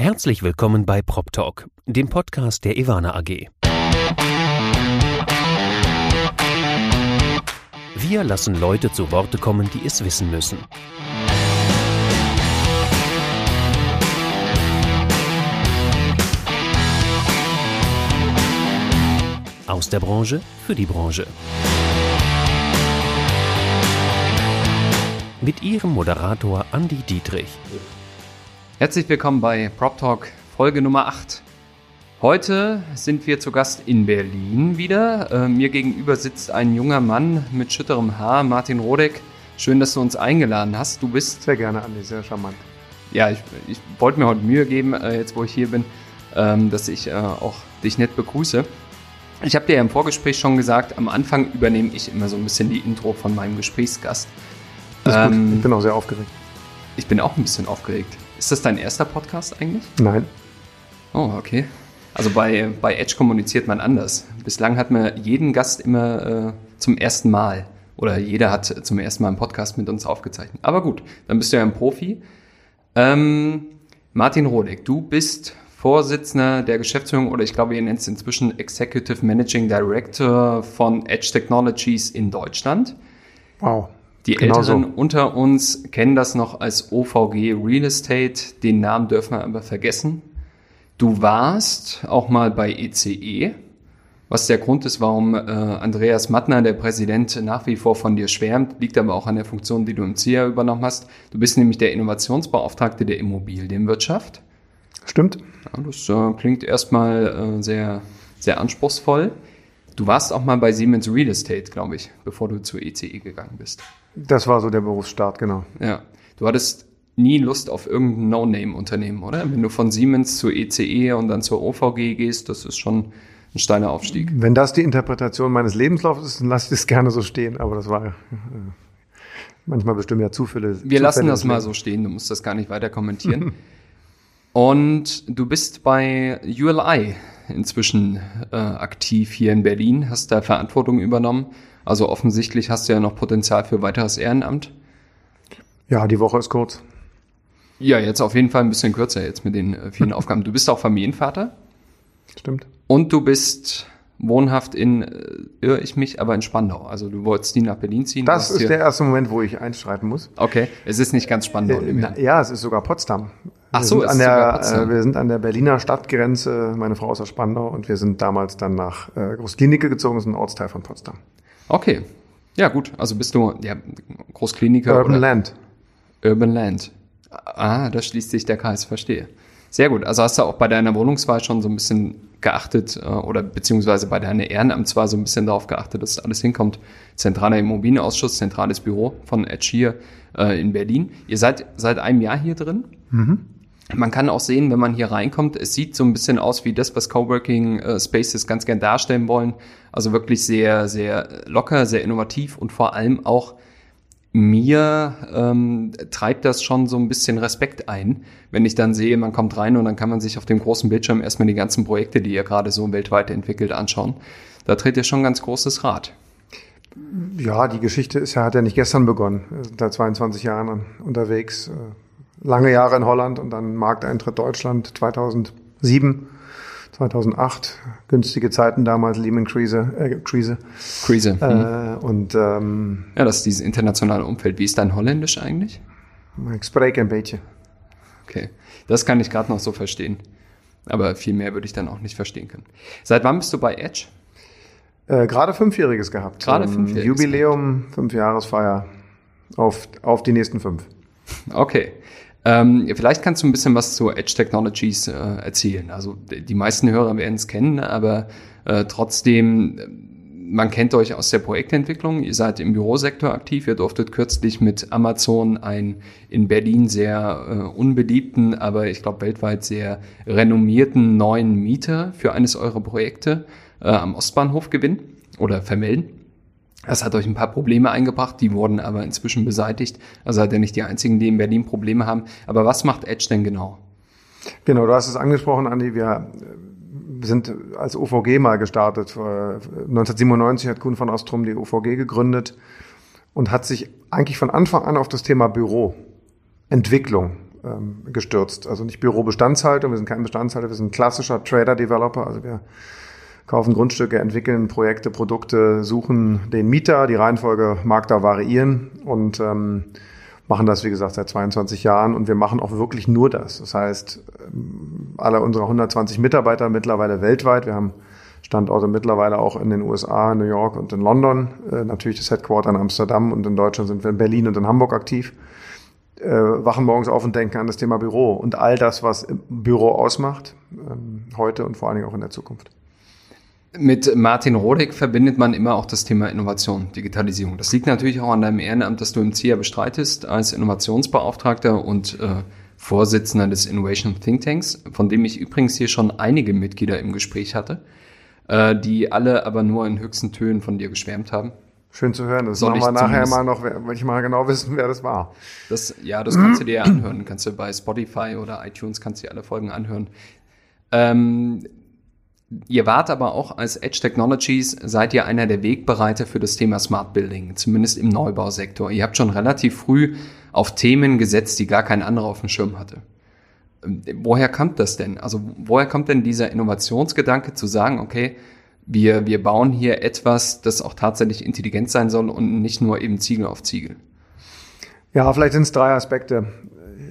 Herzlich willkommen bei PropTalk, dem Podcast der Ivana AG. Wir lassen Leute zu Worte kommen, die es wissen müssen. Aus der Branche für die Branche. Mit Ihrem Moderator Andy Dietrich. Herzlich willkommen bei Prop Talk Folge Nummer 8. Heute sind wir zu Gast in Berlin wieder. Äh, mir gegenüber sitzt ein junger Mann mit schütterem Haar, Martin Rodeck. Schön, dass du uns eingeladen hast. Du bist. Sehr gerne, Andi, sehr charmant. Ja, ich, ich wollte mir heute Mühe geben, äh, jetzt wo ich hier bin, ähm, dass ich äh, auch dich nett begrüße. Ich habe dir ja im Vorgespräch schon gesagt, am Anfang übernehme ich immer so ein bisschen die Intro von meinem Gesprächsgast. Ähm, ich bin auch sehr aufgeregt. Ich bin auch ein bisschen aufgeregt. Ist das dein erster Podcast eigentlich? Nein. Oh, okay. Also bei, bei Edge kommuniziert man anders. Bislang hat man jeden Gast immer äh, zum ersten Mal oder jeder hat zum ersten Mal einen Podcast mit uns aufgezeichnet. Aber gut, dann bist du ja ein Profi. Ähm, Martin Rodeck, du bist Vorsitzender der Geschäftsführung oder ich glaube, ihr nennt es inzwischen Executive Managing Director von Edge Technologies in Deutschland. Wow. Die genau Älteren so. unter uns kennen das noch als OVG Real Estate. Den Namen dürfen wir aber vergessen. Du warst auch mal bei ECE, e, was der Grund ist, warum äh, Andreas Mattner, der Präsident, nach wie vor von dir schwärmt, liegt aber auch an der Funktion, die du im CIA übernommen hast. Du bist nämlich der Innovationsbeauftragte der Immobilienwirtschaft. Stimmt. Ja, das äh, klingt erstmal äh, sehr, sehr anspruchsvoll. Du warst auch mal bei Siemens Real Estate, glaube ich, bevor du zur ECE gegangen bist. Das war so der Berufsstart, genau. Ja. Du hattest nie Lust auf irgendein No-Name-Unternehmen, oder? Wenn du von Siemens zur ECE e und dann zur OVG gehst, das ist schon ein steiler Aufstieg. Wenn das die Interpretation meines Lebenslaufs ist, dann lasse ich das gerne so stehen, aber das war äh, manchmal bestimmt ja Zufälle. Wir Zufälle lassen das mal so stehen, du musst das gar nicht weiter kommentieren. und du bist bei ULI inzwischen äh, aktiv hier in Berlin, hast da Verantwortung übernommen. Also offensichtlich hast du ja noch Potenzial für weiteres Ehrenamt. Ja, die Woche ist kurz. Ja, jetzt auf jeden Fall ein bisschen kürzer jetzt mit den äh, vielen Aufgaben. Du bist auch Familienvater. Stimmt. Und du bist wohnhaft in, äh, irre ich mich, aber in Spandau. Also du wolltest nie nach Berlin ziehen. Das ist der erste Moment, wo ich einstreiten muss. Okay, es ist nicht ganz Spandau. Äh, ja, es ist sogar Potsdam. Ach so, ist der. Äh, wir sind an der Berliner Stadtgrenze. Meine Frau ist aus Spandau und wir sind damals dann nach äh, Großklinike gezogen. Das ist ein Ortsteil von Potsdam. Okay, ja gut. Also bist du ja Großkliniker Urban oder? Land. Urban Land. Ah, da schließt sich der Kreis, verstehe. Sehr gut. Also hast du auch bei deiner Wohnungswahl schon so ein bisschen geachtet äh, oder beziehungsweise bei deiner Ehrenamtswahl so ein bisschen darauf geachtet, dass alles hinkommt. Zentraler Immobilienausschuss, zentrales Büro von Edge hier äh, in Berlin. Ihr seid seit einem Jahr hier drin. Mhm. Man kann auch sehen, wenn man hier reinkommt, es sieht so ein bisschen aus wie das, was Coworking äh, Spaces ganz gern darstellen wollen. Also wirklich sehr, sehr locker, sehr innovativ und vor allem auch mir ähm, treibt das schon so ein bisschen Respekt ein, wenn ich dann sehe, man kommt rein und dann kann man sich auf dem großen Bildschirm erstmal die ganzen Projekte, die ihr gerade so weltweit entwickelt, anschauen. Da dreht ihr schon ganz großes Rad. Ja, die Geschichte ist ja, hat ja nicht gestern begonnen. Wir da 22 Jahre unterwegs, äh, lange Jahre in Holland und dann Markteintritt Deutschland 2007 2008, günstige Zeiten damals, Lehman-Krise. Äh, Krise. Krise. Äh, mhm. und, ähm, ja, das ist dieses internationale Umfeld. Wie ist dein Holländisch eigentlich? Ich spreche ein bisschen. Okay, das kann ich gerade noch so verstehen. Aber viel mehr würde ich dann auch nicht verstehen können. Seit wann bist du bei Edge? Äh, gerade Fünfjähriges gehabt. Gerade ähm, Fünfjähriges. Jubiläum, Fünfjahresfeier auf, auf die nächsten fünf. Okay. Ähm, vielleicht kannst du ein bisschen was zu Edge Technologies äh, erzählen. Also die meisten Hörer werden es kennen, aber äh, trotzdem, man kennt euch aus der Projektentwicklung. Ihr seid im Bürosektor aktiv. Ihr durftet kürzlich mit Amazon einen in Berlin sehr äh, unbeliebten, aber ich glaube weltweit sehr renommierten neuen Mieter für eines eurer Projekte äh, am Ostbahnhof gewinnen oder vermelden. Das hat euch ein paar Probleme eingebracht, die wurden aber inzwischen beseitigt. Also seid ihr nicht die einzigen, die in Berlin Probleme haben. Aber was macht Edge denn genau? Genau, du hast es angesprochen, Andi. Wir sind als OVG mal gestartet. 1997 hat Kuhn von Ostrom die OVG gegründet und hat sich eigentlich von Anfang an auf das Thema Büro, Entwicklung ähm, gestürzt. Also nicht Bürobestandshaltung, wir sind kein Bestandshalter, wir sind ein klassischer Trader-Developer. Also wir kaufen Grundstücke, entwickeln Projekte, Produkte, suchen den Mieter. Die Reihenfolge mag da variieren und ähm, machen das, wie gesagt, seit 22 Jahren und wir machen auch wirklich nur das. Das heißt, ähm, alle unsere 120 Mitarbeiter mittlerweile weltweit, wir haben Standorte mittlerweile auch in den USA, New York und in London, äh, natürlich das Headquarter in Amsterdam und in Deutschland sind wir in Berlin und in Hamburg aktiv, äh, wachen morgens auf und denken an das Thema Büro und all das, was Büro ausmacht, ähm, heute und vor allen Dingen auch in der Zukunft. Mit Martin Rodek verbindet man immer auch das Thema Innovation, Digitalisierung. Das liegt natürlich auch an deinem Ehrenamt, das du im ZIA bestreitest als Innovationsbeauftragter und äh, Vorsitzender des Innovation Think Tanks, von dem ich übrigens hier schon einige Mitglieder im Gespräch hatte, äh, die alle aber nur in höchsten Tönen von dir geschwärmt haben. Schön zu hören. Das Soll machen wir nachher mal noch, will ich mal genau wissen, wer das war. Das, ja, das kannst du dir ja anhören. Kannst du bei Spotify oder iTunes kannst du dir alle Folgen anhören. Ähm, Ihr wart aber auch als Edge Technologies, seid ihr einer der Wegbereiter für das Thema Smart Building, zumindest im Neubausektor. Ihr habt schon relativ früh auf Themen gesetzt, die gar kein anderer auf dem Schirm hatte. Ähm, woher kommt das denn? Also woher kommt denn dieser Innovationsgedanke zu sagen, okay, wir, wir bauen hier etwas, das auch tatsächlich intelligent sein soll und nicht nur eben Ziegel auf Ziegel? Ja, vielleicht sind es drei Aspekte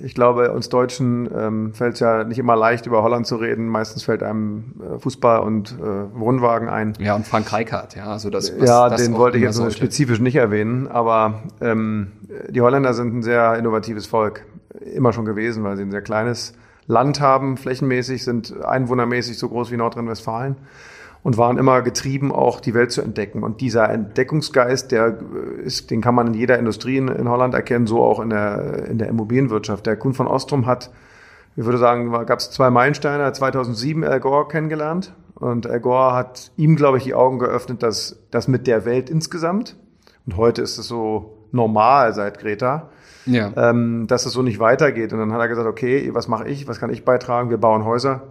ich glaube, uns Deutschen ähm, fällt es ja nicht immer leicht, über Holland zu reden. Meistens fällt einem äh, Fußball und äh, Wohnwagen ein. Ja, und Frank Reichardt, ja. Also das, was, ja, das den wollte ich jetzt so spezifisch nicht erwähnen, aber ähm, die Holländer sind ein sehr innovatives Volk. Immer schon gewesen, weil sie ein sehr kleines Land haben, flächenmäßig, sind einwohnermäßig so groß wie Nordrhein-Westfalen und waren immer getrieben, auch die Welt zu entdecken. Und dieser Entdeckungsgeist, der ist, den kann man in jeder Industrie in, in Holland erkennen, so auch in der, in der Immobilienwirtschaft. Der Kuhn von Ostrom hat, ich würde sagen, gab es zwei Meilensteine, 2007 Al Gore kennengelernt. Und Al Gore hat ihm, glaube ich, die Augen geöffnet, dass das mit der Welt insgesamt, und heute ist es so normal seit Greta, ja. ähm, dass es so nicht weitergeht. Und dann hat er gesagt, okay, was mache ich, was kann ich beitragen? Wir bauen Häuser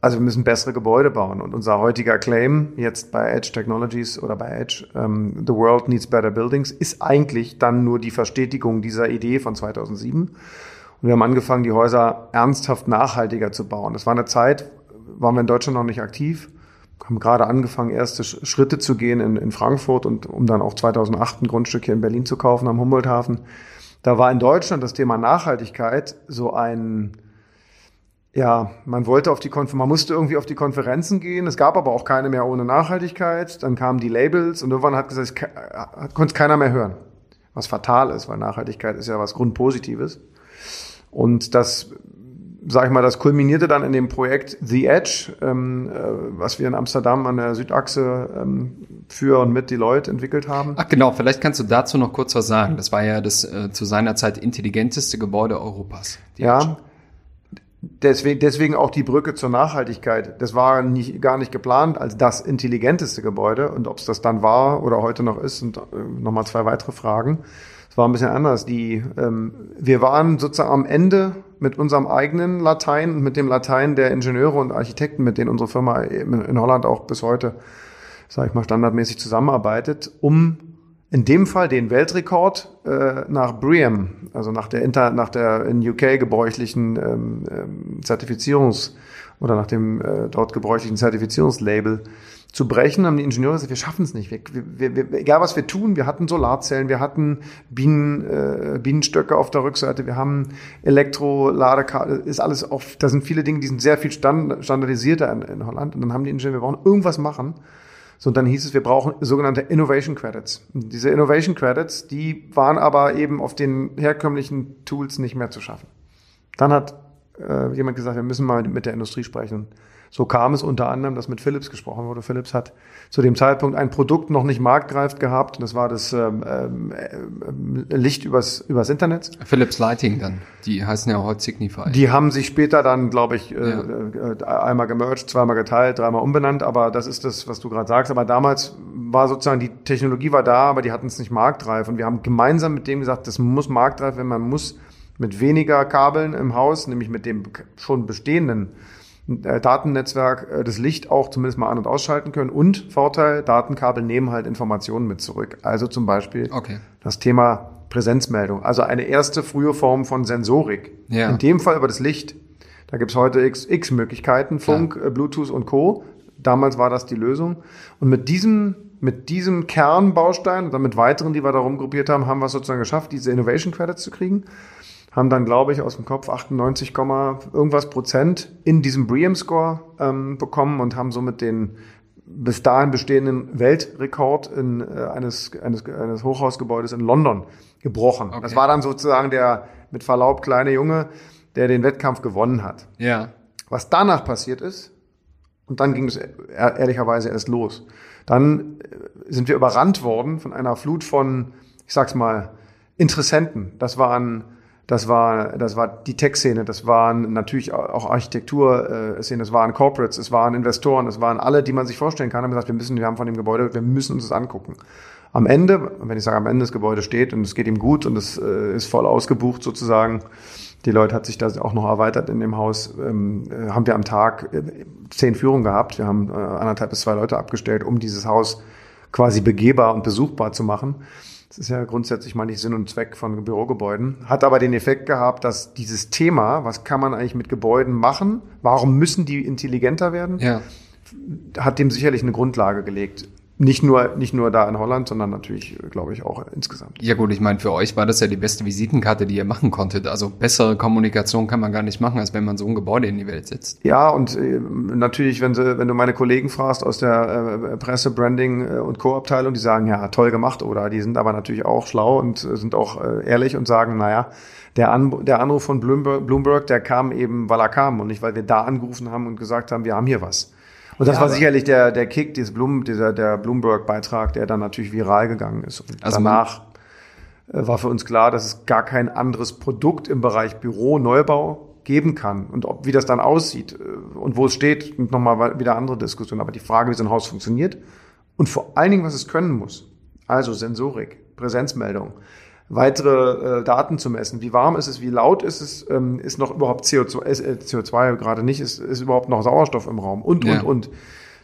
also wir müssen bessere Gebäude bauen. Und unser heutiger Claim jetzt bei Edge Technologies oder bei Edge, um, ähm, The World Needs Better Buildings, ist eigentlich dann nur die Verstetigung dieser Idee von 2007. Und wir haben angefangen, die Häuser ernsthaft nachhaltiger zu bauen. Das war eine Zeit, waren wir in Deutschland noch nicht aktiv, haben gerade angefangen, erste Schritte zu gehen in, in Frankfurt und um dann auch 2008 ein Grundstück hier in Berlin zu kaufen am Humboldthafen. Da war in Deutschland das Thema Nachhaltigkeit so ein ja, man wollte auf die Konfer man musste irgendwie auf die Konferenzen gehen. Es gab aber auch keine mehr ohne Nachhaltigkeit. Dann kamen die Labels und irgendwann hat gesagt, hat, konnte keiner mehr hören. Was fatal ist, weil Nachhaltigkeit ist ja was Grundpositives. Und das, sag ich mal, das kulminierte dann in dem Projekt The Edge, ähm, äh, was wir in Amsterdam an der Südachse ähm, für und mit Deloitte entwickelt haben. Ach genau, vielleicht kannst du dazu noch kurz was sagen. Das war ja das äh, zu seiner Zeit intelligenteste Gebäude Europas. ja. Edge. Deswegen, deswegen auch die Brücke zur Nachhaltigkeit. Das war nicht, gar nicht geplant als das intelligenteste Gebäude. Und ob es das dann war oder heute noch ist, sind äh, nochmal zwei weitere Fragen. Es war ein bisschen anders. Die, ähm, wir waren sozusagen am Ende mit unserem eigenen Latein und mit dem Latein der Ingenieure und Architekten, mit denen unsere Firma in Holland auch bis heute, sage ich mal, standardmäßig zusammenarbeitet, um in dem Fall den Weltrekord äh, nach BREEAM, also nach der, Inter, nach der in UK gebräuchlichen ähm, ähm, Zertifizierungs- oder nach dem äh, dort gebräuchlichen Zertifizierungslabel zu brechen, haben die Ingenieure gesagt, wir schaffen es nicht. Wir, wir, wir, egal was wir tun, wir hatten Solarzellen, wir hatten Bienen, äh, Bienenstöcke auf der Rückseite, wir haben Elektroladekabel, ist alles auf, da sind viele Dinge, die sind sehr viel stand, standardisierter in, in Holland. Und dann haben die Ingenieure, wir brauchen irgendwas machen. So, und dann hieß es, wir brauchen sogenannte Innovation Credits. Und diese Innovation Credits, die waren aber eben auf den herkömmlichen Tools nicht mehr zu schaffen. Dann hat äh, jemand gesagt, wir müssen mal mit der Industrie sprechen. So kam es unter anderem, dass mit Philips gesprochen wurde. Philips hat zu dem Zeitpunkt ein Produkt noch nicht marktreif gehabt. Das war das ähm, ähm, äh, Licht übers, übers Internet. Philips Lighting dann. Die heißen ja heute Signify. Die haben sich später dann, glaube ich, äh, ja. äh, einmal gemerged, zweimal geteilt, dreimal umbenannt. Aber das ist das, was du gerade sagst. Aber damals war sozusagen die Technologie war da, aber die hatten es nicht marktreif. Und wir haben gemeinsam mit dem gesagt, das muss marktreif, wenn man muss mit weniger Kabeln im Haus, nämlich mit dem schon bestehenden Datennetzwerk äh, das Licht auch zumindest mal an- und ausschalten können. Und Vorteil, Datenkabel nehmen halt Informationen mit zurück. Also zum Beispiel okay. das Thema Präsenzmeldung. Also eine erste frühe Form von Sensorik. Ja. In dem Fall über das Licht. Da gibt's heute x, x Möglichkeiten, Funk, Klar. äh, Bluetooth und Co. Damals war das die Lösung. Und mit diesem, mit diesem Kernbaustein und dann mit weiteren, die wir da rumgruppiert haben, haben wir es sozusagen geschafft, diese Innovation Credits zu kriegen. Haben dann, glaube ich, aus dem Kopf 98, Komma irgendwas Prozent in diesem Bream Score ähm, bekommen und haben somit den bis dahin bestehenden Weltrekord in, äh, eines, eines, eines Hochhausgebäudes in London gebrochen. Okay. Das war dann sozusagen der mit Verlaub kleine Junge, der den Wettkampf gewonnen hat. Ja. Was danach passiert ist, und dann ging es ehr- ehrlicherweise erst los. Dann äh, sind wir überrannt worden von einer Flut von, ich sag's mal, Interessenten. Das waren, das war, das war die Tech-Szene, das waren natürlich auch Architektur-Szene, das waren Corporates, es waren Investoren, es waren alle, die man sich vorstellen kann, haben gesagt, wir müssen, wir haben von dem Gebäude, wir müssen uns das angucken. Am Ende, wenn ich sage, am Ende das Gebäude steht und es geht ihm gut und es äh, ist voll ausgebucht sozusagen, die Leute hat sich da auch noch erweitert in dem Haus. Ähm, äh, haben wir am Tag äh, zehn Führungen gehabt. Wir haben äh, anderthalb bis zwei Leute abgestellt, um dieses Haus quasi begehbar und besuchbar zu machen. Das ist ja grundsätzlich mal nicht Sinn und Zweck von Bürogebäuden. Hat aber den Effekt gehabt, dass dieses Thema, was kann man eigentlich mit Gebäuden machen? Warum müssen die intelligenter werden? Ja. Hat dem sicherlich eine Grundlage gelegt. Nicht nur, nicht nur da in Holland, sondern natürlich, glaube ich, auch insgesamt. Ja gut, ich meine, für euch war das ja die beste Visitenkarte, die ihr machen konntet. Also bessere Kommunikation kann man gar nicht machen, als wenn man so ein Gebäude in die Welt setzt. Ja, und äh, natürlich, wenn, sie, wenn du meine Kollegen fragst aus der äh, Presse, Branding äh, und Co-Abteilung, die sagen, ja, toll gemacht, oder die sind aber natürlich auch schlau und äh, sind auch äh, ehrlich und sagen, naja, der, An der Anruf von Bloomberg, Bloomberg, der kam eben, weil er kam und nicht, weil wir da angerufen haben und gesagt haben, wir haben hier was. Und das Ja, war sicherlich der, der Kick, dieses Bloom, dieser, der Bloomberg-Beitrag, der dann natürlich viral gegangen ist. Und Also danach äh, war für uns klar, dass es gar kein anderes Produkt im Bereich Büro, Neubau geben kann. Und ob, wie das dann aussieht äh, und wo es steht, nochmal wieder andere Diskussion. Aber die Frage, wie so ein Haus funktioniert und vor allen Dingen, was es können muss. Also Sensorik, Präsenzmeldung, weitere äh, Daten zu messen. Wie warm ist es, wie laut ist es, ähm, ist noch überhaupt CO2, äh, CO2 gerade nicht, ist, ist überhaupt noch Sauerstoff im Raum und, Ja. und, und.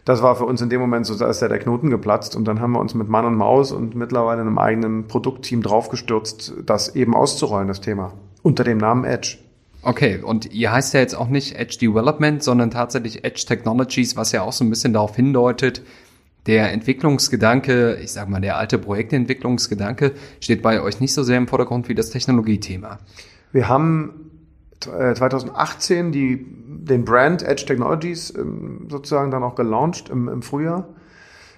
Das war für uns in dem Moment so, da ist ja der Knoten geplatzt und dann haben wir uns mit Mann und Maus und mittlerweile einem eigenen Produktteam draufgestürzt, das eben auszurollen, das Thema. Unter dem Namen Edge. Okay, und ihr heißt ja jetzt auch nicht Edge Development, sondern tatsächlich Edge Technologies, was ja auch so ein bisschen darauf hindeutet, der Entwicklungsgedanke, ich sag mal, der alte Projektentwicklungsgedanke steht bei euch nicht so sehr im Vordergrund wie das Technologiethema. Wir haben äh, 2018 die, den Brand Edge Technologies ähm, sozusagen dann auch gelauncht im, im Frühjahr.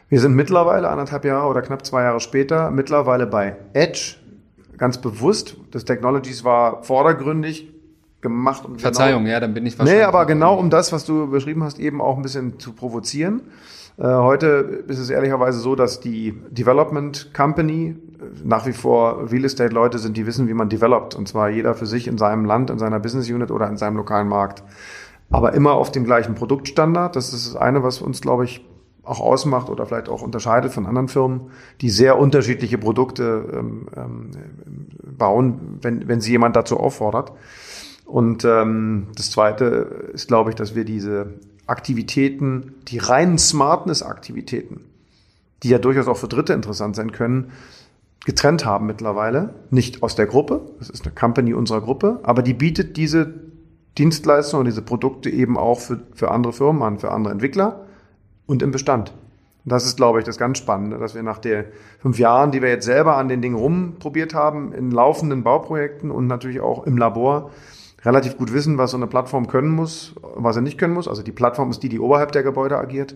Wir sind mittlerweile anderthalb Jahre oder knapp zwei Jahre später mittlerweile bei Edge ganz bewusst. Das Technologies war vordergründig gemacht. Um Verzeihung, genau, ja, dann bin ich Nee, wahrscheinlich. aber genau um das, was du beschrieben hast, eben auch ein bisschen zu provozieren. Äh, heute ist es ehrlicherweise so, dass die Development Company nach wie vor Real Estate Leute sind, die wissen, wie man developt. Und zwar jeder für sich in seinem Land, in seiner Business Unit oder in seinem lokalen Markt. Aber immer auf dem gleichen Produktstandard. Das ist das eine, was uns, glaube ich, auch ausmacht oder vielleicht auch unterscheidet von anderen Firmen, die sehr unterschiedliche Produkte ähm, ähm, bauen, wenn, wenn sie jemand dazu auffordert. Und ähm, das Zweite ist, glaube ich, dass wir diese Aktivitäten, die reinen Smartness-Aktivitäten, die ja durchaus auch für Dritte interessant sein können, getrennt haben mittlerweile. Nicht aus der Gruppe, das ist eine Company unserer Gruppe, aber die bietet diese Dienstleistungen diese Produkte eben auch für, für andere Firmen an, für andere Entwickler und im Bestand. Das ist, glaube ich, das ganz Spannende, dass wir nach den fünf Jahren, die wir jetzt selber an den Dingen rumprobiert haben, in laufenden Bauprojekten und natürlich auch im Labor, relativ gut wissen, was so eine Plattform können muss, was er nicht können muss. Also die Plattform ist die, die oberhalb der Gebäude agiert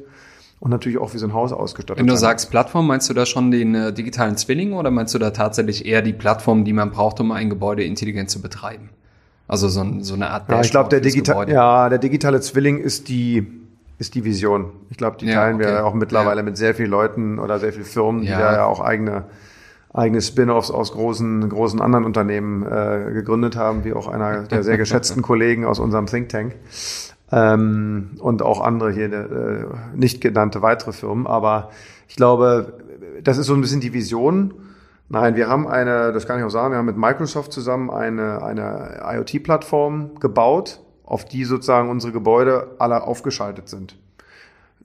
und natürlich auch wie so ein Haus ausgestattet Wenn du sein sagst Plattform, meinst du da schon den äh, digitalen Zwilling oder meinst du da tatsächlich eher die Plattform, die man braucht, um ein Gebäude intelligent zu betreiben? Also so, ein, so eine Art Ja, ich glaube, der, fürs Digita Gebäude. ja, der digitale Zwilling ist die, ist die Vision. Ich glaube, die Ja, teilen okay. wir auch mittlerweile Ja. mit sehr vielen Leuten oder sehr vielen Firmen, die Ja. da ja auch eigene, eigene Spin-offs aus großen, großen anderen Unternehmen äh, gegründet haben, wie auch einer der sehr geschätzten Kollegen aus unserem Think Tank. Ähm, und auch andere hier äh, nicht genannte weitere Firmen. Aber ich glaube, das ist so ein bisschen die Vision. Nein, wir haben eine, das kann ich auch sagen, wir haben mit Microsoft zusammen eine, eine IoT-Plattform gebaut, auf die sozusagen unsere Gebäude alle aufgeschaltet sind.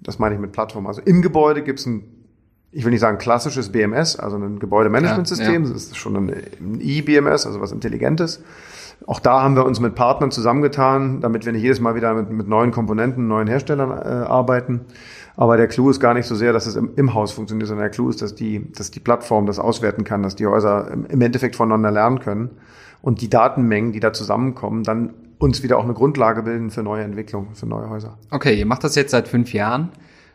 Das meine ich mit Plattform. Also im Gebäude gibt es ein ich will nicht sagen klassisches BMS, also ein Gebäudemanagementsystem, ja, ja. das ist schon ein E-BMS, also was Intelligentes. Auch da haben wir uns mit Partnern zusammengetan, damit wir nicht jedes Mal wieder mit, mit neuen Komponenten, neuen Herstellern äh, arbeiten. Aber der Clou ist gar nicht so sehr, dass es im, im, Haus funktioniert, sondern der Clou ist, dass die, dass die Plattform das auswerten kann, dass die Häuser im Endeffekt voneinander lernen können und die Datenmengen, die da zusammenkommen, dann uns wieder auch eine Grundlage bilden für neue Entwicklungen, für neue Häuser. Okay, ihr macht das jetzt seit fünf Jahren.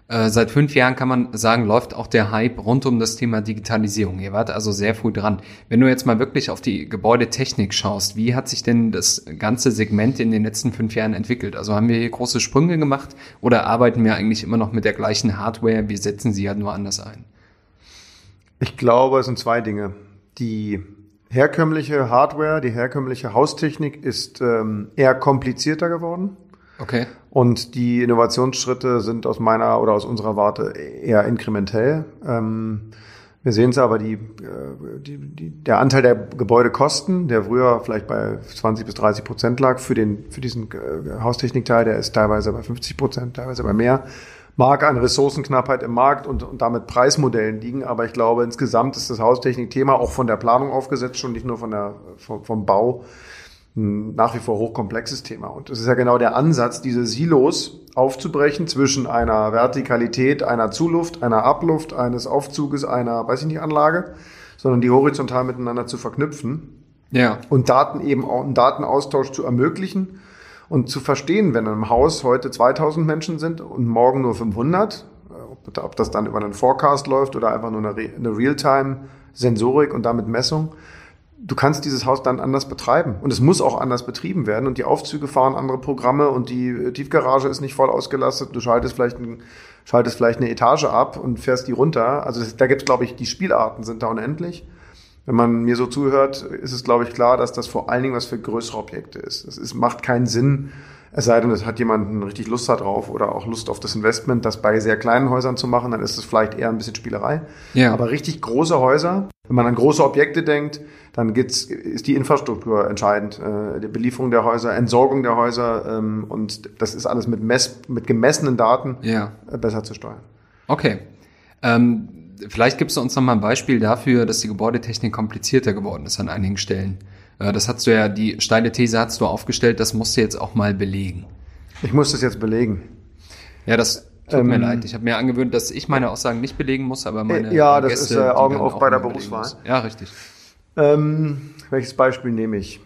Äh, seit fünf Jahren kann man sagen, läuft auch der Hype rund um das Thema Digitalisierung. Ihr wart also sehr früh dran. Wenn du jetzt mal wirklich auf die Gebäudetechnik schaust, wie hat sich denn das ganze Segment in den letzten fünf Jahren entwickelt? Also haben wir hier große Sprünge gemacht oder arbeiten wir eigentlich immer noch mit der gleichen Hardware? Wir setzen sie ja nur anders ein. Ich glaube, es sind zwei Dinge. Die herkömmliche Hardware, die herkömmliche Haustechnik ist ähm, eher komplizierter geworden. Okay. Und die Innovationsschritte sind aus meiner oder aus unserer Warte eher inkrementell. Ähm, wir sehen es aber, die, äh, die, die, der Anteil der Gebäudekosten, der früher vielleicht bei 20 bis 30 Prozent lag für, den, für diesen äh, Haustechnikteil, der ist teilweise bei 50 Prozent, teilweise bei mehr mag an Ressourcenknappheit im Markt und, und damit Preismodellen liegen, aber ich glaube, insgesamt ist das Haustechnik-Thema auch von der Planung aufgesetzt, schon nicht nur von der, vom, vom Bau, ein nach wie vor hochkomplexes Thema. Und das ist ja genau der Ansatz, diese Silos aufzubrechen zwischen einer Vertikalität, einer Zuluft, einer Abluft, eines Aufzuges, einer, weiß ich nicht, Anlage, sondern die horizontal miteinander zu verknüpfen. Ja. Und Daten eben auch, einen Datenaustausch zu ermöglichen und zu verstehen, wenn im Haus heute 2000 Menschen sind und morgen nur 500, äh, ob, das dann über einen Forecast läuft oder einfach nur eine, eine Realtime-Sensorik und damit Messung, du kannst dieses Haus dann anders betreiben. Und es muss auch anders betrieben werden. Und die Aufzüge fahren andere Programme und die Tiefgarage ist nicht voll ausgelastet. Du schaltest vielleicht, ein, schaltest vielleicht eine Etage ab und fährst die runter. Also da gibt es, glaube ich, die Spielarten sind da unendlich. Wenn man mir so zuhört, ist es, glaube ich, klar, dass das vor allen Dingen was für größere Objekte ist. Es macht keinen Sinn, es sei denn, es hat jemand richtig Lust darauf oder auch Lust auf das Investment, das bei sehr kleinen Häusern zu machen, dann ist es vielleicht eher ein bisschen Spielerei. Ja. Aber richtig große Häuser, wenn man an große Objekte denkt, dann geht's, ist die Infrastruktur entscheidend. Äh, die Belieferung der Häuser, Entsorgung der Häuser ähm, und das ist alles mit, Mess, mit gemessenen Daten ja. äh, besser zu steuern. Okay. Ähm, vielleicht gibst du uns noch mal ein Beispiel dafür, dass die Gebäudetechnik komplizierter geworden ist an einigen Stellen. Äh, das hast du ja, die steile These hast du aufgestellt, das musst du jetzt auch mal belegen. Ich muss das jetzt belegen. Ja, das tut ähm, mir leid. Ich habe mir angewöhnt, dass ich meine Aussagen nicht belegen muss, aber meine äh, Ja, das Gäste, ist äh, Augen auf bei der Berufswahl. Ja, richtig. Ähm, welches Beispiel nehme ich?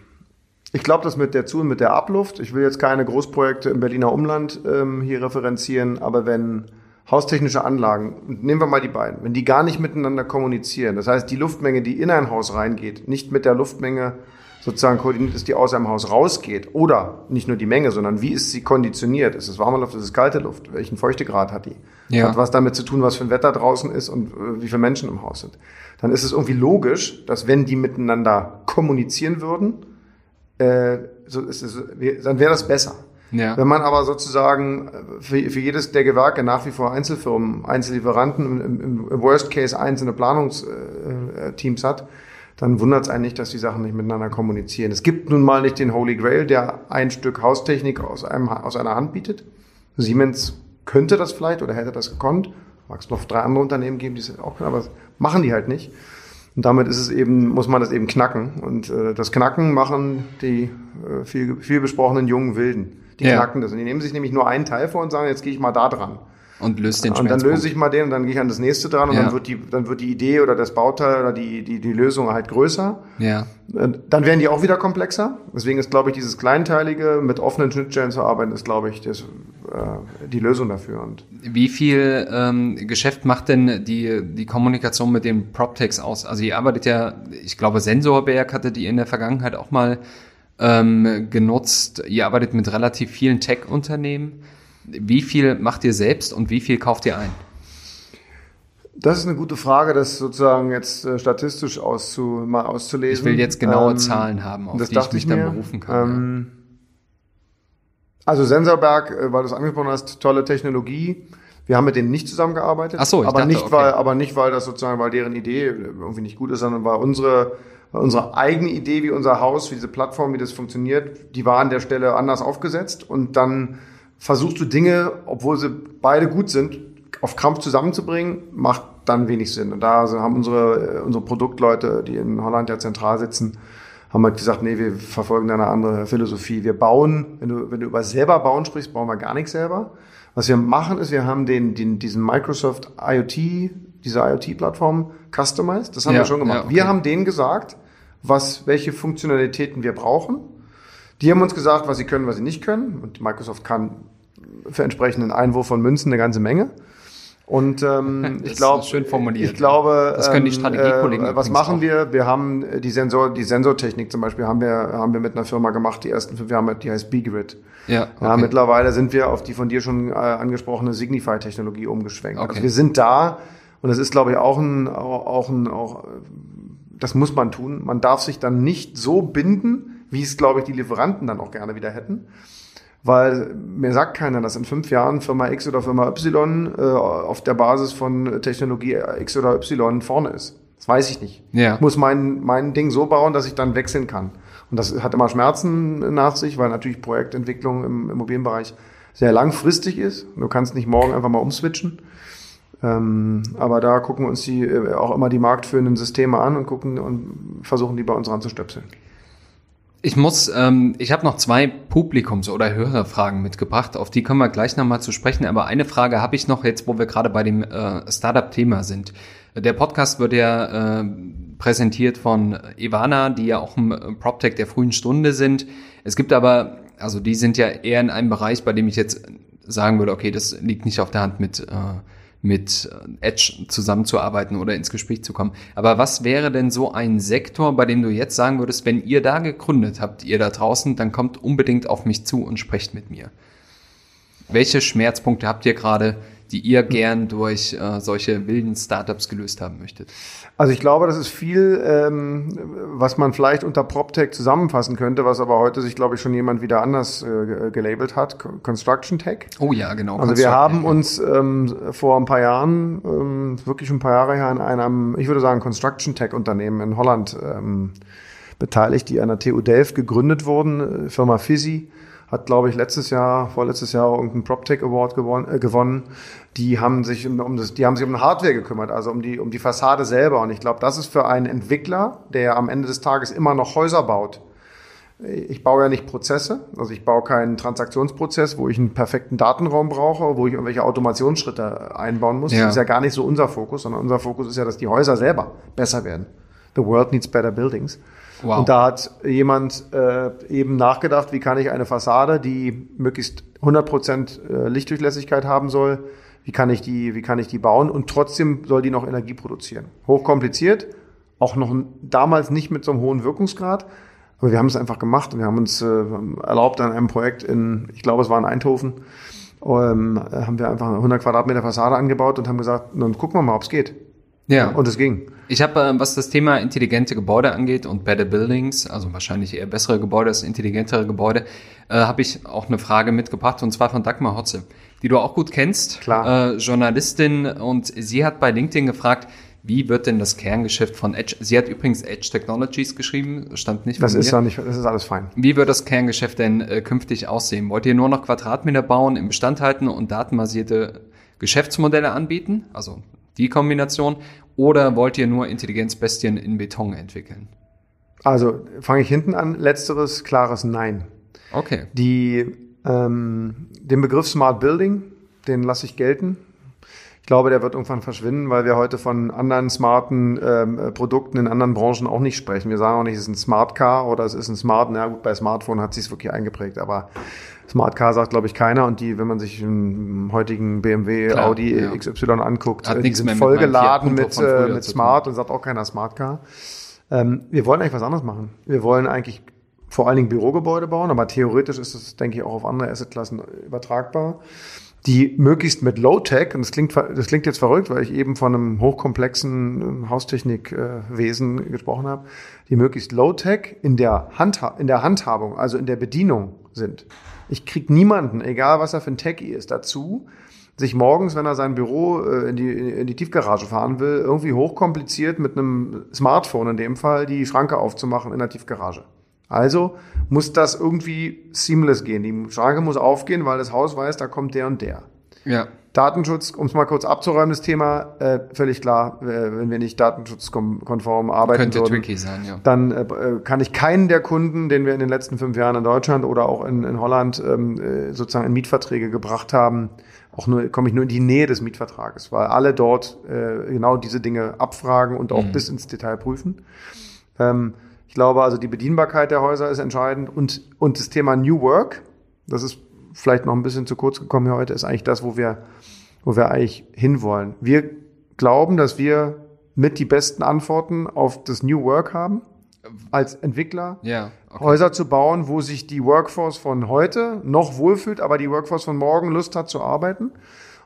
Ich glaube, das mit der Zu- und mit der Abluft, ich will jetzt keine Großprojekte im Berliner Umland ähm, hier referenzieren, aber wenn haustechnische Anlagen, nehmen wir mal die beiden, wenn die gar nicht miteinander kommunizieren, das heißt, die Luftmenge, die in ein Haus reingeht, nicht mit der Luftmenge sozusagen koordiniert ist, die aus einem Haus rausgeht. Oder nicht nur die Menge, sondern wie ist sie konditioniert? Ist es warme Luft, ist es kalte Luft? Welchen Feuchtegrad hat die? Ja. Hat was damit zu tun, was für ein Wetter draußen ist und äh, wie viele Menschen im Haus sind. Dann ist es irgendwie logisch, dass wenn die miteinander kommunizieren würden, äh, so ist es, dann wäre das besser. Ja. Wenn man aber sozusagen äh, für, für jedes der Gewerke nach wie vor Einzelfirmen, Einzellieferanten, im, im Worst Case einzelne Planungsteams hat, dann wundert es eigentlich, dass die Sachen nicht miteinander kommunizieren. Es gibt nun mal nicht den Holy Grail, der ein Stück Haustechnik aus, einem, aus einer Hand bietet. Siemens könnte das vielleicht oder hätte das gekonnt. Mag es noch drei andere Unternehmen geben, die es auch können, aber machen die halt nicht. Und damit ist es eben, muss man das eben knacken. Und äh, das Knacken machen die äh, viel, viel besprochenen jungen Wilden. Die ja. knacken das. Und die nehmen sich nämlich nur einen Teil vor und sagen, jetzt gehe ich mal da dran. Und löst den Und dann löse ich mal den und dann gehe ich an das nächste dran und Ja. dann wird die, dann wird die Idee oder das Bauteil oder die, die, die Lösung halt größer. Ja. Dann werden die auch wieder komplexer. Deswegen ist, glaube ich, dieses Kleinteilige mit offenen Schnittstellen zu arbeiten, ist, glaube ich, das, äh, die Lösung dafür. Und Wie viel ähm, Geschäft macht denn die, die Kommunikation mit den PropTechs aus? Also ihr arbeitet ja, ich glaube, Sensorberg hattet ihr in der Vergangenheit auch mal ähm, genutzt. Ihr arbeitet mit relativ vielen Tech-Unternehmen. Wie viel macht ihr selbst und wie viel kauft ihr ein? das ist eine gute Frage, das sozusagen jetzt äh, statistisch auszu, mal auszulesen. Ich will jetzt genaue Ähm, Zahlen haben, auf die ich mich ich dann berufen kann. Ähm, Also Sensorberg, äh, weil du es angesprochen hast, tolle Technologie. Wir haben mit denen nicht zusammengearbeitet. Ach so, ich aber dachte, nicht, okay. weil, aber nicht, weil das sozusagen, weil deren Idee irgendwie nicht gut ist, sondern weil unsere, unsere eigene Idee, wie unser Haus, wie diese Plattform, wie das funktioniert, die war an der Stelle anders aufgesetzt. Und dann versuchst du Dinge, obwohl sie beide gut sind, auf Krampf zusammenzubringen, macht dann wenig Sinn. Und da haben unsere, unsere Produktleute, die in Holland ja zentral sitzen, haben halt gesagt, nee, wir verfolgen da eine andere Philosophie. Wir bauen, wenn du, wenn du über selber bauen sprichst, bauen wir gar nichts selber. Was wir machen, ist, wir haben den, den, diesen Microsoft IoT, diese IoT-Plattform customized. Das haben ja, wir schon gemacht. Ja, okay. Wir haben denen gesagt, was, welche Funktionalitäten wir brauchen. Die haben uns gesagt, was sie können, was sie nicht können. Und Microsoft kann für entsprechenden Einwurf von Münzen eine ganze Menge. Und ähm, ich glaube, schön formuliert. Ich glaube, das können die ähm, Strategiekollegen. Äh, was machen auch. wir? Wir haben die Sensor, die Sensortechnik zum Beispiel haben wir haben wir mit einer Firma gemacht. Die ersten fünf Jahre, die heißt B-Grid. Ja, okay. ja. Mittlerweile sind wir auf die von dir schon äh, angesprochene Signify-Technologie umgeschwenkt. Okay. Also wir sind da und das ist, glaube ich, auch ein auch ein auch das muss man tun. Man darf sich dann nicht so binden, wie es, glaube ich, die Lieferanten dann auch gerne wieder hätten weil mir sagt keiner, dass in fünf Jahren Firma X oder Firma Y äh, auf der Basis von Technologie X oder Y vorne ist. Das weiß ich nicht. Ja. Ich muss mein, mein Ding so bauen, dass ich dann wechseln kann. Und das hat immer Schmerzen nach sich, weil natürlich Projektentwicklung im Immobilienbereich sehr langfristig ist. Du kannst nicht morgen einfach mal umswitchen. Ähm, aber da gucken wir uns die, äh, auch immer die marktführenden Systeme an und gucken und versuchen die bei uns ranzustöpseln. Ich muss, ähm, ich habe noch zwei Publikums- oder Hörerfragen mitgebracht, auf die kommen wir gleich nochmal zu sprechen. Aber eine Frage habe ich noch jetzt, wo wir gerade bei dem äh, Startup-Thema sind. Der Podcast wird ja äh, präsentiert von Ivana, die ja auch im PropTech der frühen Stunde sind. Es gibt aber, also die sind ja eher in einem Bereich, bei dem ich jetzt sagen würde, okay, das liegt nicht auf der Hand mit äh, mit äh, Edge zusammenzuarbeiten oder ins Gespräch zu kommen. Aber was wäre denn so ein Sektor, bei dem du jetzt sagen würdest, wenn ihr da gegründet habt, ihr da draußen, dann kommt unbedingt auf mich zu und sprecht mit mir? Welche Schmerzpunkte habt ihr gerade, die ihr gern durch äh, solche wilden Startups gelöst haben möchtet? Also ich glaube, das ist viel, ähm, was man vielleicht unter PropTech zusammenfassen könnte, was aber heute sich, glaube ich, schon jemand wieder anders äh, gelabelt hat. Construction Tech. Oh ja, genau. Also wir haben uns ähm, vor ein paar Jahren, ähm, wirklich ein paar Jahre her, in einem, ich würde sagen, Construction Tech Unternehmen in Holland ähm, beteiligt, die an der TU Delft gegründet wurden, Firma Fizzy hat, glaube ich, letztes Jahr, vorletztes Jahr irgendeinen PropTech Award gewonnen, äh, gewonnen. Die haben sich um, um das, die haben sich um Hardware gekümmert, also um die, um die Fassade selber. Und ich glaube, das ist für einen Entwickler, der am Ende des Tages immer noch Häuser baut. Ich baue ja nicht Prozesse, also ich baue keinen Transaktionsprozess, wo ich einen perfekten Datenraum brauche, wo ich irgendwelche Automationsschritte einbauen muss. Ja. Das ist ja gar nicht so unser Fokus, sondern unser Fokus ist ja, dass die Häuser selber besser werden. The world needs better buildings. Wow. Und da hat jemand äh, eben nachgedacht, wie kann ich eine Fassade, die möglichst 100% äh, Lichtdurchlässigkeit haben soll, wie kann ich die, wie kann ich die bauen und trotzdem soll die noch Energie produzieren. Hochkompliziert, auch noch damals nicht mit so einem hohen Wirkungsgrad, aber wir haben es einfach gemacht und wir haben uns äh, erlaubt an einem Projekt in, ich glaube es war in Eindhoven, ähm, haben wir einfach 100 Quadratmeter Fassade angebaut und haben gesagt, dann gucken wir mal, ob es geht. Ja. Und es ging. Ich habe, äh, was das Thema intelligente Gebäude angeht und Better Buildings, also wahrscheinlich eher bessere Gebäude als intelligentere Gebäude, äh, habe ich auch eine Frage mitgebracht und zwar von Dagmar Hotze, die du auch gut kennst, Klar. Äh, Journalistin und sie hat bei LinkedIn gefragt, wie wird denn das Kerngeschäft von Edge? Sie hat übrigens Edge Technologies geschrieben, stand nicht. Das ist doch nicht, das ist alles fein. Wie wird das Kerngeschäft denn äh, künftig aussehen? Wollt ihr nur noch Quadratmeter bauen, im Bestand halten und datenbasierte Geschäftsmodelle anbieten? Also die Kombination? Oder wollt ihr nur Intelligenzbestien in Beton entwickeln? Also fange ich hinten an. Letzteres klares Nein. Okay. Die, ähm, den Begriff Smart Building, den lasse ich gelten. Ich glaube, der wird irgendwann verschwinden, weil wir heute von anderen smarten ähm, Produkten in anderen Branchen auch nicht sprechen. Wir sagen auch nicht, es ist ein Smart Car oder es ist ein Smart, na gut, bei Smartphone hat sich wirklich eingeprägt, aber Smart Car sagt, glaube ich, keiner. Und die, wenn man sich einen heutigen BMW, Klar, Audi ja. XY anguckt, Hat die sind vollgeladen mit, mit, äh, mit Smart und sagt auch keiner Smart Car. Ähm, wir wollen eigentlich was anderes machen. Wir wollen eigentlich vor allen Dingen Bürogebäude bauen, aber theoretisch ist das, denke ich, auch auf andere Assetklassen übertragbar die möglichst mit Low-Tech, und das klingt, das klingt jetzt verrückt, weil ich eben von einem hochkomplexen ähm, Haustechnikwesen gesprochen habe, die möglichst Low-Tech in der, Handha in der Handhabung, also in der Bedienung sind. Ich krieg niemanden, egal was er für ein Techie ist, dazu, sich morgens, wenn er sein Büro äh, in, die, in die Tiefgarage fahren will, irgendwie hochkompliziert mit einem Smartphone in dem Fall die Schranke aufzumachen in der Tiefgarage. Also muss das irgendwie seamless gehen. Die Schranke muss aufgehen, weil das Haus weiß, da kommt der und der. Ja. Datenschutz, um es mal kurz abzuräumen, das Thema, äh, völlig klar, äh, wenn wir nicht datenschutzkonform arbeiten Könnte würden, tricky sein, ja. dann äh, kann ich keinen der Kunden, den wir in den letzten fünf Jahren in Deutschland oder auch in, in Holland ähm, äh, sozusagen in Mietverträge gebracht haben, auch nur komme ich nur in die Nähe des Mietvertrages, weil alle dort äh, genau diese Dinge abfragen und auch Mhm. bis ins Detail prüfen. Ähm, ich glaube also, die Bedienbarkeit der Häuser ist entscheidend und, und das Thema New Work, das ist vielleicht noch ein bisschen zu kurz gekommen hier heute, ist eigentlich das, wo wir, wo wir eigentlich hinwollen. Wir glauben, dass wir mit die besten Antworten auf das New Work haben als Entwickler. Ja, okay. Häuser zu bauen, wo sich die Workforce von heute noch wohlfühlt, aber die Workforce von morgen Lust hat zu arbeiten.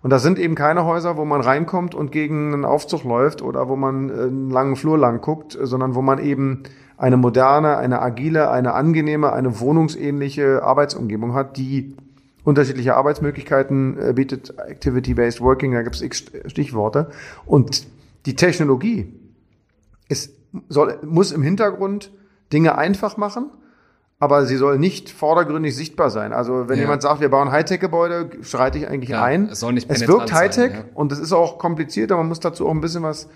Und das sind eben keine Häuser, wo man reinkommt und gegen einen Aufzug läuft oder wo man äh, einen langen Flur lang guckt, sondern wo man eben eine moderne, eine agile, eine angenehme, eine wohnungsähnliche Arbeitsumgebung hat, die unterschiedliche Arbeitsmöglichkeiten äh, bietet, Activity-Based Working, da gibt es x Stichworte. Und die Technologie ist, soll, muss im Hintergrund Dinge einfach machen, aber sie soll nicht vordergründig sichtbar sein. Also wenn Ja. jemand sagt, wir bauen Hightech-Gebäude, schreite ich eigentlich Ja, ein. es soll nicht es wirkt Hightech sein, ja. und es ist auch komplizierter, man muss dazu auch ein bisschen was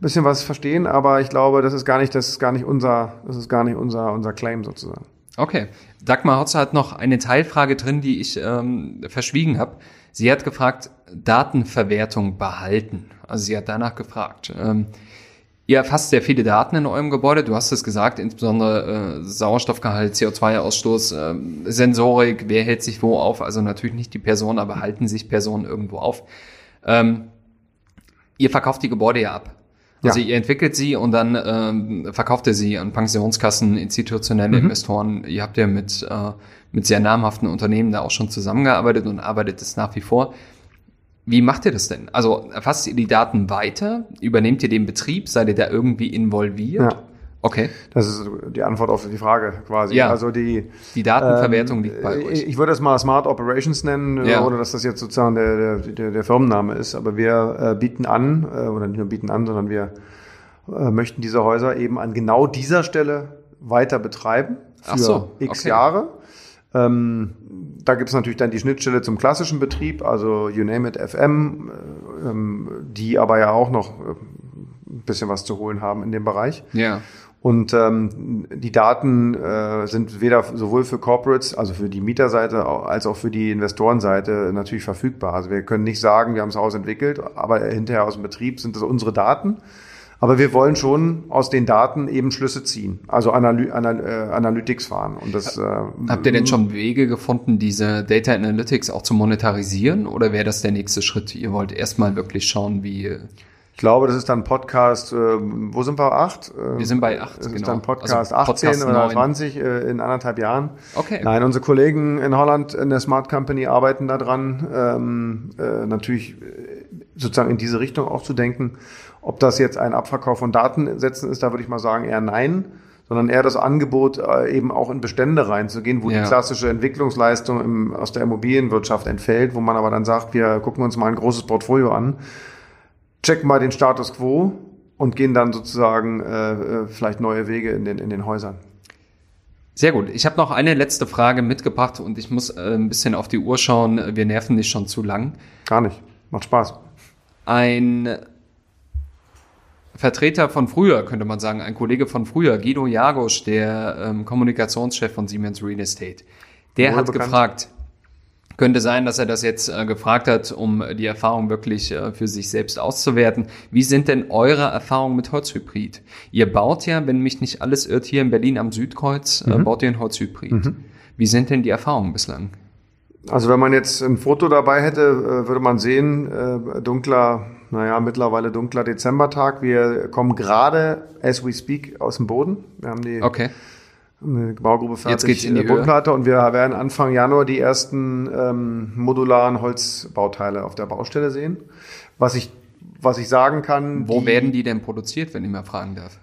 bisschen was verstehen, aber ich glaube, das ist gar nicht, das ist gar nicht unser, das ist gar nicht unser, unser Claim sozusagen. Okay. Dagmar Hotzer hat noch eine Teilfrage drin, die ich ähm, verschwiegen habe. Sie hat gefragt, Datenverwertung behalten. Also sie hat danach gefragt. Ähm, ihr erfasst sehr viele Daten in eurem Gebäude. Du hast es gesagt, insbesondere äh, Sauerstoffgehalt, CO2-Ausstoß, ähm, Sensorik, wer hält sich wo auf. Also natürlich nicht die Person, aber halten sich Personen irgendwo auf. Ähm, ihr verkauft die Gebäude ja ab. Also Ja. ihr entwickelt sie und dann ähm, verkauft ihr sie an Pensionskassen, institutionelle Mhm. Investoren. Ihr habt ja mit, äh, mit sehr namhaften Unternehmen da auch schon zusammengearbeitet und arbeitet es nach wie vor. Wie macht ihr das denn? Also erfasst ihr die Daten weiter? Übernehmt ihr den Betrieb? Seid ihr da irgendwie involviert? Ja. Okay. Das ist die Antwort auf die Frage quasi. Ja. Also die Die Datenverwertung ähm, liegt bei euch. Ich würde es mal Smart Operations nennen, Ja. äh, ohne dass das jetzt sozusagen der, der, der, Firmenname ist. Aber wir äh, bieten an, äh, oder nicht nur bieten an, sondern wir äh, möchten diese Häuser eben an genau dieser Stelle weiter betreiben für Ach so, x okay. Jahre. Ähm, da gibt es natürlich dann die Schnittstelle zum klassischen Betrieb, also You Name It FM, äh, ähm, die aber ja auch noch äh, ein bisschen was zu holen haben in dem Bereich. Ja. Und ähm, die Daten äh, sind weder sowohl für Corporates, also für die Mieterseite, als auch für die Investorenseite natürlich verfügbar. Also wir können nicht sagen, wir haben das Haus entwickelt, aber hinterher aus dem Betrieb sind das unsere Daten. Aber wir wollen schon aus den Daten eben Schlüsse ziehen, also Analy Anal äh, Analytics fahren. Und das äh, Habt ihr denn schon Wege gefunden, diese Data Analytics auch zu monetarisieren? Oder wäre das der nächste Schritt? Ihr wollt erstmal wirklich schauen, wie. Ich glaube, das ist dann Podcast, äh, wo sind wir? Acht? Äh, Wir sind bei acht, Das ist genau. dann Podcast Also 18 Podcast oder 9. 20 äh, in anderthalb Jahren. Okay. Nein, unsere Kollegen in Holland in der Smart Company arbeiten daran, ähm, äh, natürlich äh, sozusagen in diese Richtung auch zu denken. Ob das jetzt ein Abverkauf von Datensätzen ist, da würde ich mal sagen eher nein, sondern eher das Angebot, äh, eben auch in Bestände reinzugehen, wo Ja. die klassische Entwicklungsleistung im, aus der Immobilienwirtschaft entfällt, wo man aber dann sagt, wir gucken uns mal ein großes Portfolio an, checken mal den Status quo und gehen dann sozusagen äh, äh, vielleicht neue Wege in den, in den Häusern. Sehr gut. Ich habe noch eine letzte Frage mitgebracht und ich muss äh, ein bisschen auf die Uhr schauen. Wir nerven nicht schon zu lang. Gar nicht. Macht Spaß. Ein Vertreter von früher, könnte man sagen, ein Kollege von früher, Guido Jagosch, der ähm, Kommunikationschef von Siemens Real Estate, der Wohl hat bekannt. gefragt, könnte sein, dass er das jetzt äh, gefragt hat, um die Erfahrung wirklich äh, für sich selbst auszuwerten. Wie sind denn eure Erfahrungen mit Holzhybrid? Ihr baut ja, wenn mich nicht alles irrt, hier in Berlin am Südkreuz, äh, baut ihr ein Holzhybrid. Wie sind denn die Erfahrungen bislang? Also wenn man jetzt ein Foto dabei hätte, äh, würde man sehen, äh, dunkler, naja, mittlerweile dunkler Dezembertag. Wir kommen gerade, as we speak, aus dem Boden. Wir haben die Okay. Eine Baugruppe fertig. Jetzt geht's in die äh, Bodenplatte und wir werden Anfang Januar die ersten ähm, modularen Holzbauteile auf der Baustelle sehen. Was ich, was ich sagen kann. Wo die, werden die denn produziert, wenn ich mal fragen darf?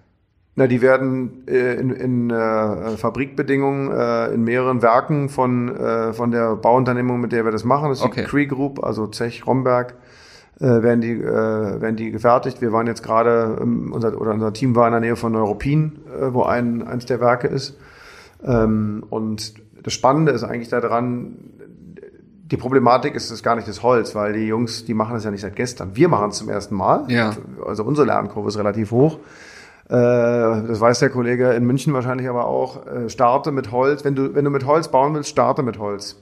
Na, die werden äh, in, in äh, Fabrikbedingungen äh, in mehreren Werken von, äh, von der Bauunternehmung, mit der wir das machen, das ist Okay. die Cree Group, also Zech Romberg, äh, werden, die, äh, werden die gefertigt. Wir waren jetzt gerade, ähm, unser, oder unser Team war in der Nähe von Neuruppin, äh, wo ein, eins der Werke ist. Ähm, und das Spannende ist eigentlich daran, die Problematik ist es gar nicht das Holz, weil die Jungs, die machen das ja nicht seit gestern. Wir machen es zum ersten Mal. Ja. Also unsere Lernkurve ist relativ hoch. Äh, das weiß der Kollege in München wahrscheinlich aber auch. Äh, starte mit Holz. Wenn du, wenn du mit Holz bauen willst, starte mit Holz.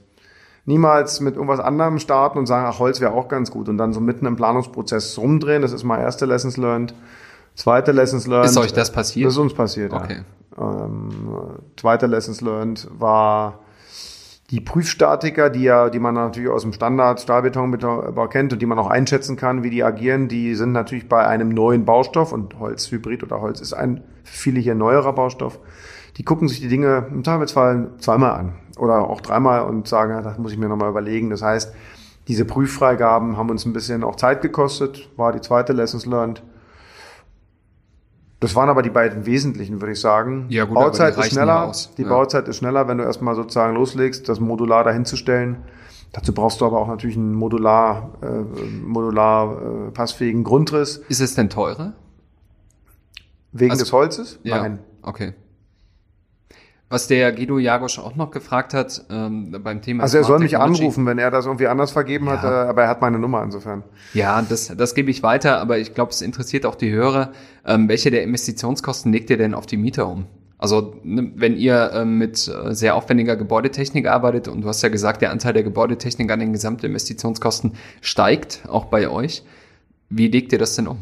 Niemals mit irgendwas anderem starten und sagen, ach, Holz wäre auch ganz gut. Und dann so mitten im Planungsprozess rumdrehen. Das ist mal erste Lessons learned. Zweite Lessons learned. Ist euch das passiert? Das ist uns passiert, Okay. ja. Ähm, zweite Lessons learned war die Prüfstatiker, die ja, die man natürlich aus dem Standard Stahlbetonbau kennt und die man auch einschätzen kann, wie die agieren, die sind natürlich bei einem neuen Baustoff und Holzhybrid oder Holz ist ein für viele hier neuerer Baustoff. Die gucken sich die Dinge im Zweifelsfall zweimal an oder auch dreimal und sagen, ja, das muss ich mir nochmal überlegen. Das heißt, diese Prüffreigaben haben uns ein bisschen auch Zeit gekostet, war die zweite Lessons learned. Das waren aber die beiden wesentlichen, würde ich sagen. Ja, gut, Bauzeit die ist schneller. Die Ja. Bauzeit ist schneller, wenn du erstmal sozusagen loslegst, das modular dahinzustellen. Dazu brauchst du aber auch natürlich einen modular, äh, modular äh, passfähigen Grundriss Ist es denn teurer? wegen Also- des Holzes. Ja. Nein. Okay. Was der Guido Jagosch auch noch gefragt hat ähm, beim Thema. Also er soll Smart mich Technology. anrufen, wenn er das irgendwie anders vergeben hat, Ja. äh, aber er hat meine Nummer insofern. Ja, das, das gebe ich weiter, aber ich glaube, es interessiert auch die Hörer. Ähm, welche der Investitionskosten legt ihr denn auf die Mieter um? Also ne, wenn ihr ähm, mit äh, sehr aufwendiger Gebäudetechnik arbeitet und du hast ja gesagt, der Anteil der Gebäudetechnik an den Gesamtinvestitionskosten steigt, auch bei euch. Wie legt ihr das denn um?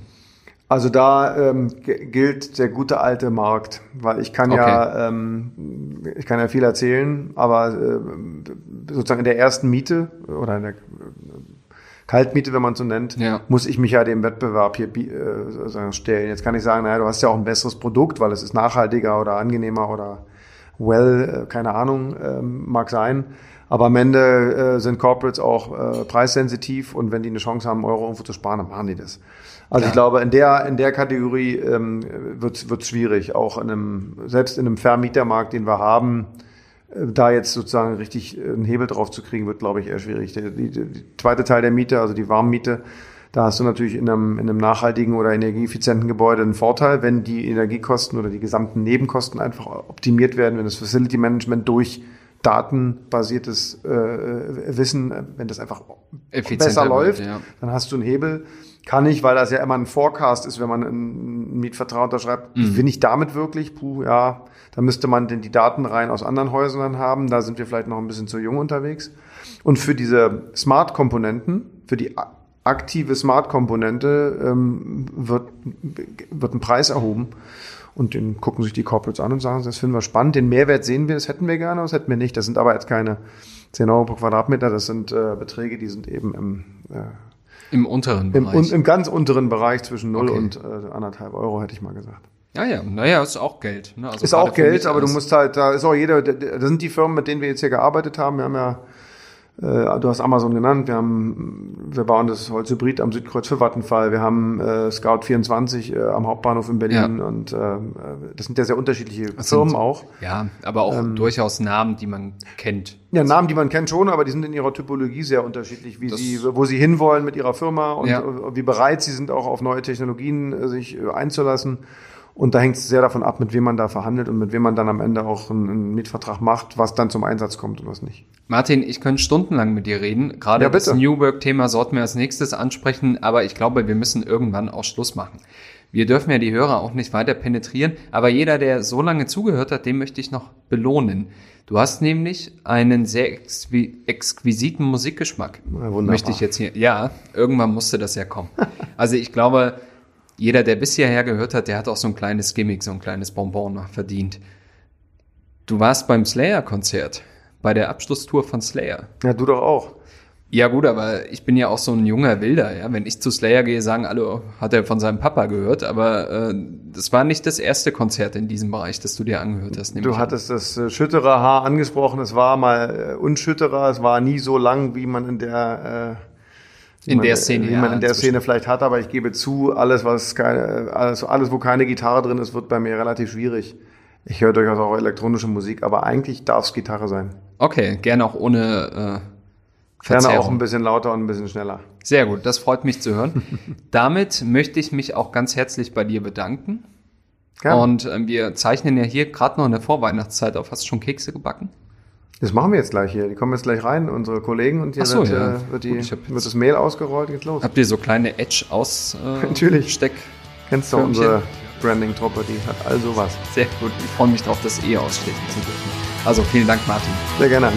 Also da ähm, gilt der gute alte Markt, weil ich kann ja ähm, ich kann ja viel erzählen, aber äh, sozusagen in der ersten Miete oder in der äh, Kaltmiete, wenn man es so nennt, Ja. muss ich mich ja dem Wettbewerb hier äh, stellen. Jetzt kann ich sagen, naja, du hast ja auch ein besseres Produkt, weil es ist nachhaltiger oder angenehmer oder well, äh, keine Ahnung, ähm, mag sein. Aber am Ende äh, sind Corporates auch äh, preissensitiv und wenn die eine Chance haben, Euro irgendwo zu sparen, dann machen die das. Also Ja. ich glaube, in der, in der Kategorie ähm, wird es schwierig, auch in einem, selbst in einem Vermietermarkt, den wir haben, äh, da jetzt sozusagen richtig äh, einen Hebel drauf zu kriegen, wird, glaube ich, eher schwierig. Der, die, die zweite Teil der Miete, also die Warmmiete, da hast du natürlich in einem, in einem nachhaltigen oder energieeffizienten Gebäude einen Vorteil, wenn die Energiekosten oder die gesamten Nebenkosten einfach optimiert werden, wenn das Facility Management durch datenbasiertes äh, Wissen, wenn das einfach besser wird, läuft, ja. dann hast du einen Hebel. Kann ich, weil das ja immer ein Forecast ist, wenn man einen Mietvertrag unterschreibt. Mhm. Bin ich damit wirklich? Puh, ja, da müsste man denn die Daten rein aus anderen Häusern haben. Da sind wir vielleicht noch ein bisschen zu jung unterwegs. Und für diese Smart-Komponenten, für die aktive Smart-Komponente ähm, wird, wird ein Preis erhoben. Und den gucken sich die Corporates an und sagen, das finden wir spannend. Den Mehrwert sehen wir, das hätten wir gerne, das hätten wir nicht. Das sind aber jetzt keine 10 Euro pro Quadratmeter, das sind äh, Beträge, die sind eben im, äh, Im unteren im, Bereich. un, im ganz unteren Bereich zwischen 0 Okay. und äh, anderthalb Euro, hätte ich mal gesagt. ja, ja, naja, ist auch Geld. Ne? Also ist auch Geld, aber du musst halt, da ist auch jeder, das sind die Firmen, mit denen wir jetzt hier gearbeitet haben. Wir haben ja, du hast Amazon genannt, wir haben, wir bauen das Holzhybrid am Südkreuz für Vattenfall, wir haben äh, Scout 24 äh, am Hauptbahnhof in Berlin und äh, das sind ja sehr unterschiedliche Das Firmen sind- auch. Ja, aber auch Ähm, durchaus Namen, die man kennt. Ja, Namen, die man kennt schon, aber die sind in ihrer Typologie sehr unterschiedlich, wie Das- sie, wo sie hinwollen mit ihrer Firma und Ja. äh, wie bereit sie sind, auch auf neue Technologien äh, sich äh, einzulassen. Und da hängt es sehr davon ab, mit wem man da verhandelt und mit wem man dann am Ende auch einen, einen Mietvertrag macht, was dann zum Einsatz kommt und was nicht. Martin, ich könnte stundenlang mit dir reden. Gerade Ja, das. New Work-Thema sollten wir als nächstes ansprechen, aber ich glaube, wir müssen irgendwann auch Schluss machen. Wir dürfen ja die Hörer auch nicht weiter penetrieren, aber jeder, der so lange zugehört hat, dem möchte ich noch belohnen. Du hast nämlich einen sehr exqui exquisiten Musikgeschmack. Na, wunderbar. Möchte ich jetzt hier. Ja, irgendwann musste das ja kommen. Also ich glaube, jeder, der bis hierher gehört hat, der hat auch so ein kleines Gimmick, so ein kleines Bonbon noch verdient. Du warst beim Slayer-Konzert, bei der Abschlusstour von Slayer. Ja, du doch auch. Ja gut, aber ich bin ja auch so ein junger Wilder. Ja? Wenn ich zu Slayer gehe, sagen alle, oh, hat er von seinem Papa gehört. Aber äh, das war nicht das erste Konzert in diesem Bereich, das du dir angehört hast. Du ich an. hattest das äh, schüttere Haar angesprochen. Es war mal äh, unschütterer. Es war nie so lang, wie man in der äh, In der äh, Szene, wie ja, man in der. Szene vielleicht hat. Aber ich gebe zu, alles was keine, alles, alles wo keine Gitarre drin ist, wird bei mir relativ schwierig. Ich höre durchaus auch elektronische Musik, aber eigentlich darf es Gitarre sein. Okay, gerne auch ohne äh, Gerne auch ein bisschen lauter und ein bisschen schneller. Sehr gut, das freut mich zu hören. Damit möchte ich mich auch ganz herzlich bei dir bedanken. Gerne. Und ähm, wir zeichnen ja hier gerade noch in der Vorweihnachtszeit auf. Hast du schon Kekse gebacken? Das machen wir jetzt gleich hier. Die kommen jetzt gleich rein, unsere Kollegen, und hier so, wird, ja. äh, wird, die, Gut, wird das Mail ausgerollt, geht's los. Habt ihr so kleine Edge aus äh, Natürlich. Steck? Kennst du unsere Branding-Truppe, die hat all sowas. Sehr gut. Ich freue mich drauf, das eh ausstechen zu dürfen. Also vielen Dank, Martin. Sehr gerne.